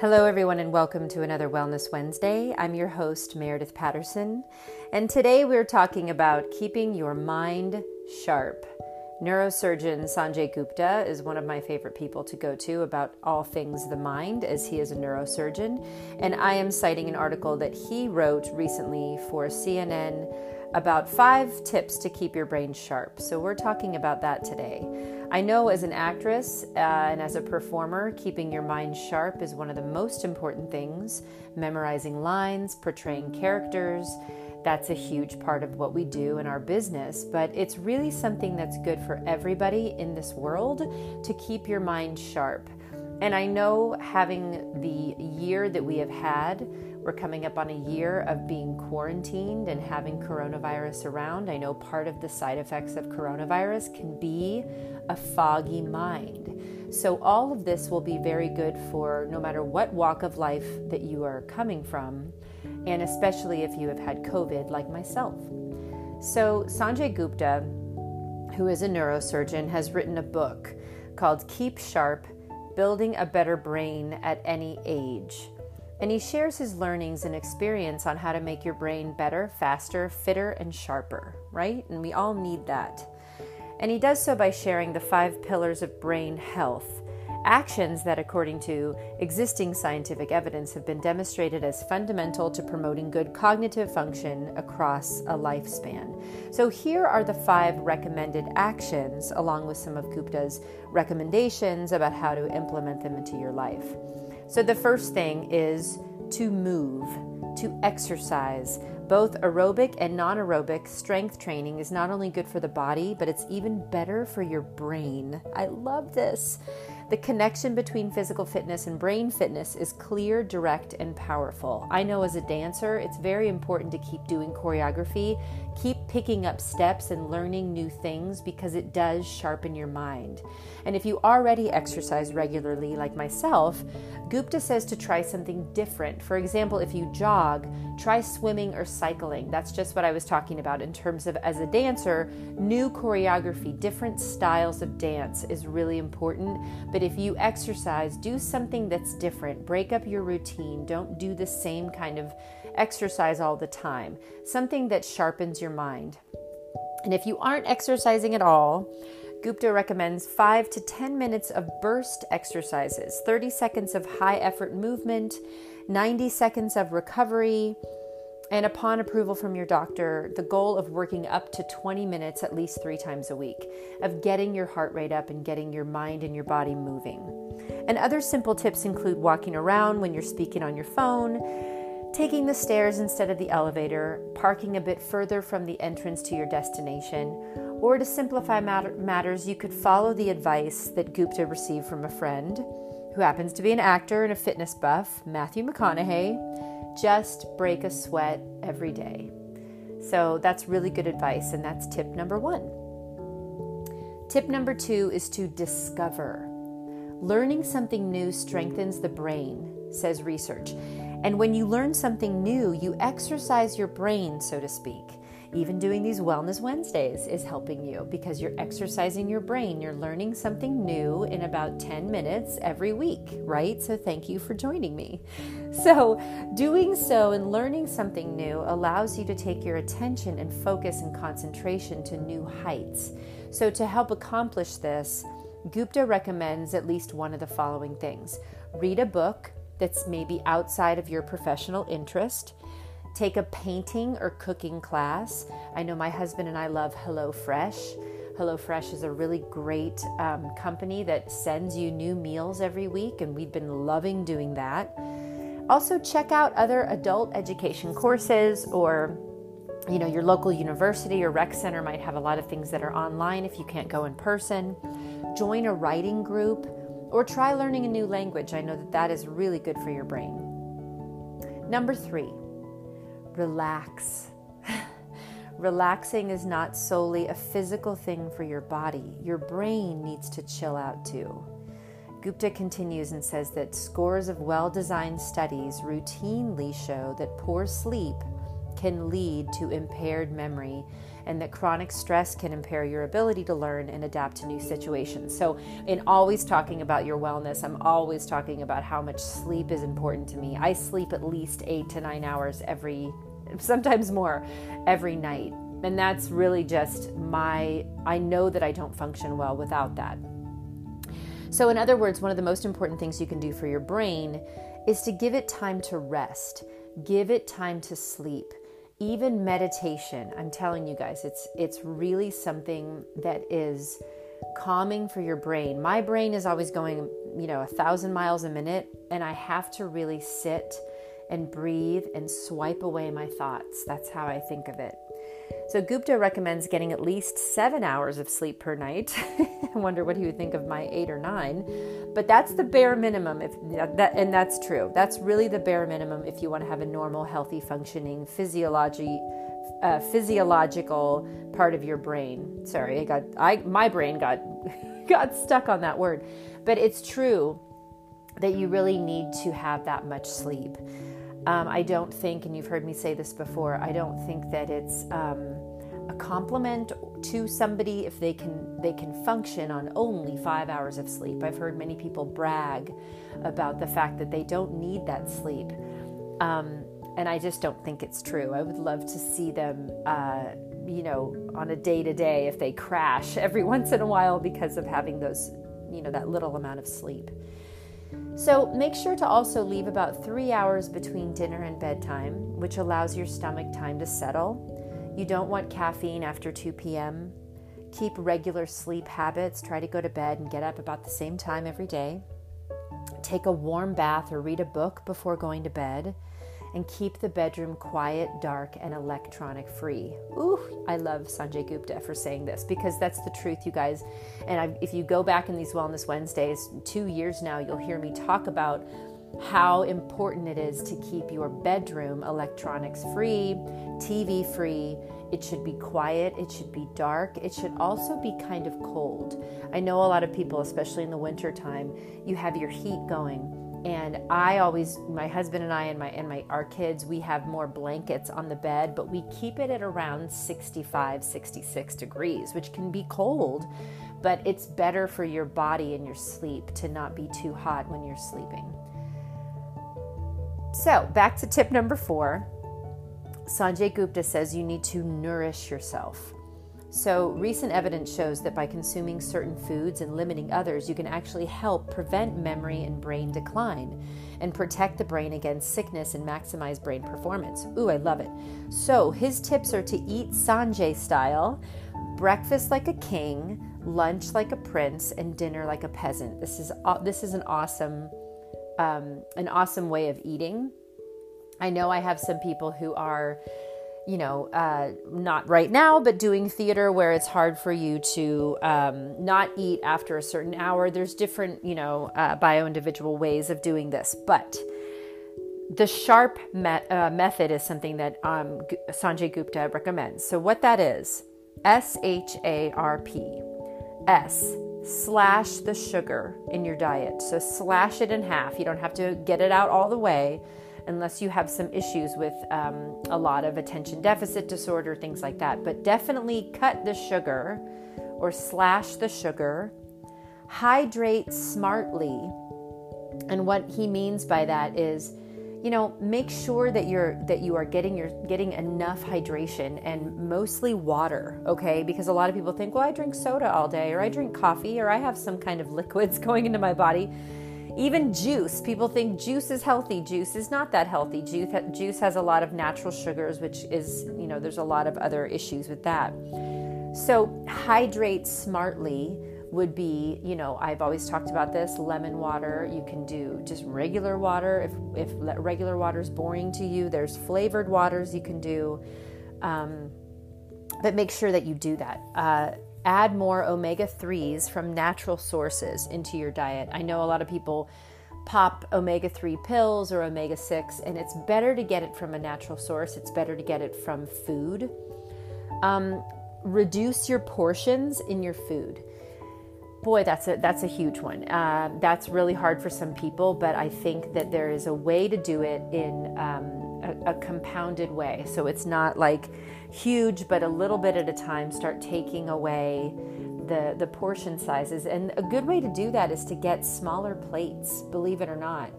Hello, everyone, and welcome to another Wellness Wednesday. I'm your host, Meredith Patterson, and today we're talking about keeping your mind sharp. Neurosurgeon Sanjay Gupta is one of my favorite people to go to about all things the mind, as he is a neurosurgeon. And I am citing an article that he wrote recently for CNN about five tips to keep your brain sharp. So, we're talking about that today. I know as an actress uh, and as a performer, keeping your mind sharp is one of the most important things. Memorizing lines, portraying characters, that's a huge part of what we do in our business, but it's really something that's good for everybody in this world to keep your mind sharp. And I know having the year that we have had, we're coming up on a year of being quarantined and having coronavirus around. I know part of the side effects of coronavirus can be a foggy mind. So, all of this will be very good for no matter what walk of life that you are coming from, and especially if you have had COVID, like myself. So, Sanjay Gupta, who is a neurosurgeon, has written a book called Keep Sharp Building a Better Brain at Any Age. And he shares his learnings and experience on how to make your brain better, faster, fitter, and sharper, right? And we all need that. And he does so by sharing the five pillars of brain health, actions that, according to existing scientific evidence, have been demonstrated as fundamental to promoting good cognitive function across a lifespan. So, here are the five recommended actions, along with some of Gupta's recommendations about how to implement them into your life. So, the first thing is to move, to exercise. Both aerobic and non aerobic strength training is not only good for the body, but it's even better for your brain. I love this. The connection between physical fitness and brain fitness is clear, direct, and powerful. I know as a dancer, it's very important to keep doing choreography, keep picking up steps and learning new things because it does sharpen your mind. And if you already exercise regularly, like myself, Gupta says to try something different. For example, if you jog, try swimming or cycling. That's just what I was talking about in terms of as a dancer, new choreography, different styles of dance is really important. But if you exercise, do something that's different. Break up your routine. Don't do the same kind of exercise all the time. Something that sharpens your mind. And if you aren't exercising at all, Gupta recommends 5 to 10 minutes of burst exercises, 30 seconds of high effort movement, 90 seconds of recovery, and upon approval from your doctor, the goal of working up to 20 minutes at least three times a week, of getting your heart rate up and getting your mind and your body moving. And other simple tips include walking around when you're speaking on your phone, taking the stairs instead of the elevator, parking a bit further from the entrance to your destination, or to simplify matter- matters, you could follow the advice that Gupta received from a friend who happens to be an actor and a fitness buff, Matthew McConaughey. Just break a sweat every day. So that's really good advice, and that's tip number one. Tip number two is to discover. Learning something new strengthens the brain, says research. And when you learn something new, you exercise your brain, so to speak. Even doing these Wellness Wednesdays is helping you because you're exercising your brain. You're learning something new in about 10 minutes every week, right? So, thank you for joining me. So, doing so and learning something new allows you to take your attention and focus and concentration to new heights. So, to help accomplish this, Gupta recommends at least one of the following things read a book that's maybe outside of your professional interest take a painting or cooking class. I know my husband and I love HelloFresh. HelloFresh is a really great um, company that sends you new meals every week, and we've been loving doing that. Also, check out other adult education courses or you know your local university or rec center might have a lot of things that are online if you can't go in person join a writing group or try learning a new language i know that that is really good for your brain number three relax. Relaxing is not solely a physical thing for your body, your brain needs to chill out too. Gupta continues and says that scores of well designed studies routinely show that poor sleep can lead to impaired memory and that chronic stress can impair your ability to learn and adapt to new situations. So, in always talking about your wellness, I'm always talking about how much sleep is important to me. I sleep at least eight to nine hours every, sometimes more, every night. And that's really just my, I know that I don't function well without that. So, in other words, one of the most important things you can do for your brain is to give it time to rest, give it time to sleep. Even meditation, I'm telling you guys, it's it's really something that is calming for your brain. My brain is always going, you know, a thousand miles a minute, and I have to really sit and breathe and swipe away my thoughts. That's how I think of it. So Gupta recommends getting at least seven hours of sleep per night. I wonder what he would think of my eight or nine, but that's the bare minimum. If that, and that's true. That's really the bare minimum if you want to have a normal, healthy, functioning physiology, uh, physiological part of your brain. Sorry, I got I my brain got got stuck on that word, but it's true that you really need to have that much sleep. Um, I don't think, and you've heard me say this before, I don't think that it's um, a compliment to somebody if they can they can function on only five hours of sleep. I've heard many people brag about the fact that they don't need that sleep, um, and I just don't think it's true. I would love to see them. Uh, you know, on a day to day, if they crash every once in a while because of having those, you know, that little amount of sleep. So make sure to also leave about three hours between dinner and bedtime, which allows your stomach time to settle. You don't want caffeine after 2 p.m. Keep regular sleep habits. Try to go to bed and get up about the same time every day. Take a warm bath or read a book before going to bed and keep the bedroom quiet, dark, and electronic free. Ooh, I love Sanjay Gupta for saying this because that's the truth, you guys. And I, if you go back in these Wellness Wednesdays, two years now, you'll hear me talk about how important it is to keep your bedroom electronics free, TV free. It should be quiet, it should be dark, it should also be kind of cold. I know a lot of people, especially in the winter time, you have your heat going and I always my husband and I and my and my our kids we have more blankets on the bed but we keep it at around 65 66 degrees which can be cold but it's better for your body and your sleep to not be too hot when you're sleeping. So, back to tip number 4. Sanjay Gupta says you need to nourish yourself. So, recent evidence shows that by consuming certain foods and limiting others, you can actually help prevent memory and brain decline and protect the brain against sickness and maximize brain performance. Ooh, I love it. So, his tips are to eat Sanjay style breakfast like a king, lunch like a prince, and dinner like a peasant. This is, this is an awesome. Um, an awesome way of eating. I know I have some people who are you know, uh, not right now, but doing theater where it's hard for you to um, not eat after a certain hour. There's different, you know, uh, bio individual ways of doing this. But the sharp met, uh, method is something that um, Sanjay Gupta recommends. So, what that is S H A R P. S, slash the sugar in your diet. So, slash it in half. You don't have to get it out all the way unless you have some issues with um, a lot of attention deficit disorder, things like that. But definitely cut the sugar or slash the sugar. Hydrate smartly. And what he means by that is, you know, make sure that you're that you are getting your getting enough hydration and mostly water, okay? Because a lot of people think, well, I drink soda all day, or I drink coffee, or I have some kind of liquids going into my body. Even juice, people think juice is healthy. Juice is not that healthy. Juice, has a lot of natural sugars, which is, you know, there's a lot of other issues with that. So, hydrate smartly would be, you know, I've always talked about this lemon water. You can do just regular water if, if regular water is boring to you. There's flavored waters you can do. Um, but make sure that you do that. Uh, add more omega 3s from natural sources into your diet. I know a lot of people pop omega 3 pills or omega 6, and it's better to get it from a natural source, it's better to get it from food. Um, reduce your portions in your food. Boy, that's a that's a huge one. Uh, that's really hard for some people, but I think that there is a way to do it in um, a, a compounded way. So it's not like huge, but a little bit at a time, start taking away the, the portion sizes. And a good way to do that is to get smaller plates, believe it or not.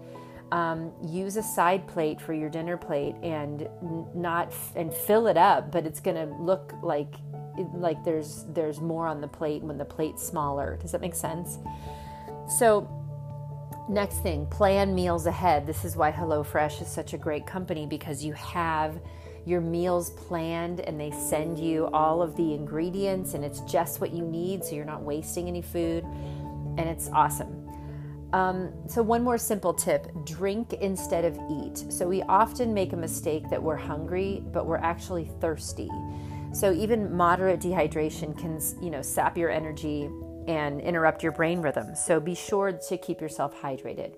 Um, use a side plate for your dinner plate and not and fill it up, but it's going to look like like there's there's more on the plate when the plate's smaller. Does that make sense? So next thing, plan meals ahead. This is why HelloFresh is such a great company because you have your meals planned and they send you all of the ingredients and it's just what you need so you're not wasting any food and it's awesome. Um, so, one more simple tip drink instead of eat. So, we often make a mistake that we're hungry, but we're actually thirsty. So, even moderate dehydration can, you know, sap your energy and interrupt your brain rhythm. So, be sure to keep yourself hydrated.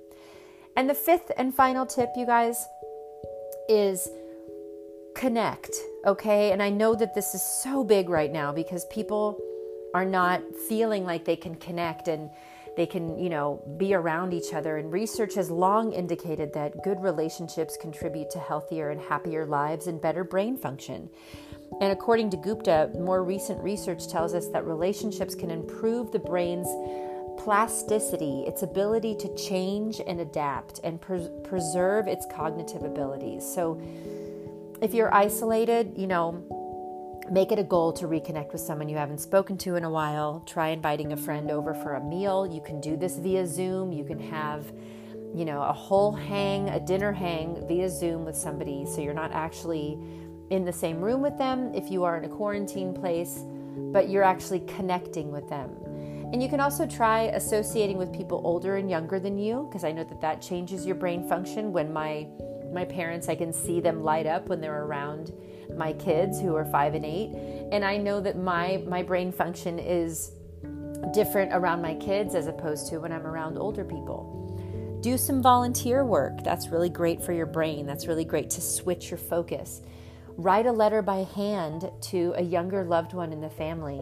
And the fifth and final tip, you guys, is connect, okay? And I know that this is so big right now because people are not feeling like they can connect and they can, you know, be around each other. And research has long indicated that good relationships contribute to healthier and happier lives and better brain function. And according to Gupta, more recent research tells us that relationships can improve the brain's plasticity, its ability to change and adapt and pres- preserve its cognitive abilities. So, if you're isolated, you know, make it a goal to reconnect with someone you haven't spoken to in a while. Try inviting a friend over for a meal. You can do this via Zoom. You can have, you know, a whole hang, a dinner hang via Zoom with somebody so you're not actually in the same room with them if you are in a quarantine place, but you're actually connecting with them. And you can also try associating with people older and younger than you because I know that that changes your brain function when my my parents, I can see them light up when they're around my kids who are five and eight. And I know that my, my brain function is different around my kids as opposed to when I'm around older people. Do some volunteer work. That's really great for your brain. That's really great to switch your focus. Write a letter by hand to a younger loved one in the family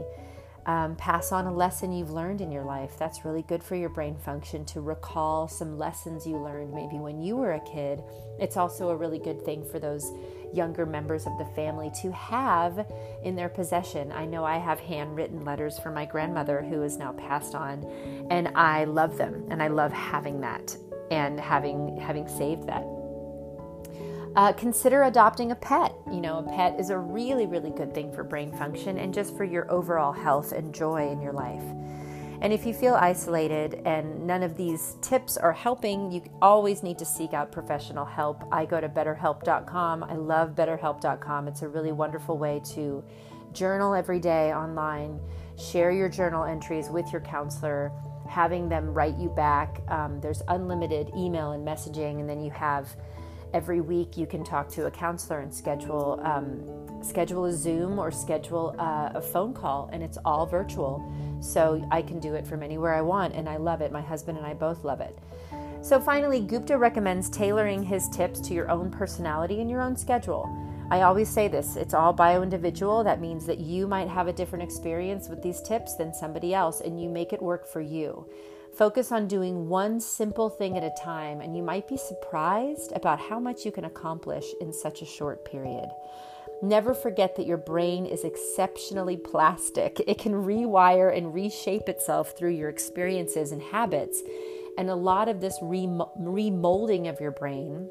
um, pass on a lesson you've learned in your life. That's really good for your brain function to recall some lessons you learned maybe when you were a kid. It's also a really good thing for those younger members of the family to have in their possession. I know I have handwritten letters from my grandmother who is now passed on, and I love them and I love having that and having having saved that. Uh, consider adopting a pet. You know, a pet is a really, really good thing for brain function and just for your overall health and joy in your life. And if you feel isolated and none of these tips are helping, you always need to seek out professional help. I go to betterhelp.com. I love betterhelp.com. It's a really wonderful way to journal every day online, share your journal entries with your counselor, having them write you back. Um, there's unlimited email and messaging, and then you have every week you can talk to a counselor and schedule um, schedule a zoom or schedule a, a phone call and it's all virtual. So i can do it from anywhere i want and i love it. My husband and i both love it. So finally gupta recommends tailoring his tips to your own personality and your own schedule. I always say this it's all bio individual. That means that you might have a different experience with these tips than somebody else and you make it work for you Focus on doing one simple thing at a time, and you might be surprised about how much you can accomplish in such a short period. Never forget that your brain is exceptionally plastic. It can rewire and reshape itself through your experiences and habits. And a lot of this remolding of your brain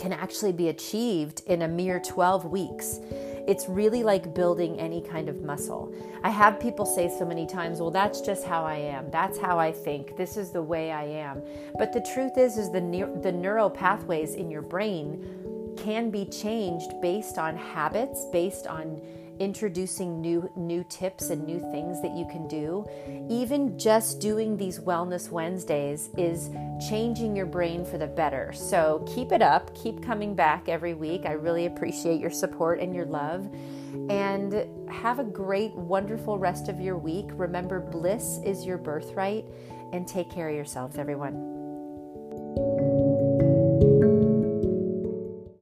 can actually be achieved in a mere 12 weeks. It's really like building any kind of muscle. I have people say so many times, "Well, that's just how I am. That's how I think. This is the way I am." But the truth is is the ne- the neural pathways in your brain can be changed based on habits, based on introducing new new tips and new things that you can do. Even just doing these wellness wednesdays is changing your brain for the better. So keep it up. Keep coming back every week. I really appreciate your support and your love. And have a great wonderful rest of your week. Remember bliss is your birthright. And take care of yourselves everyone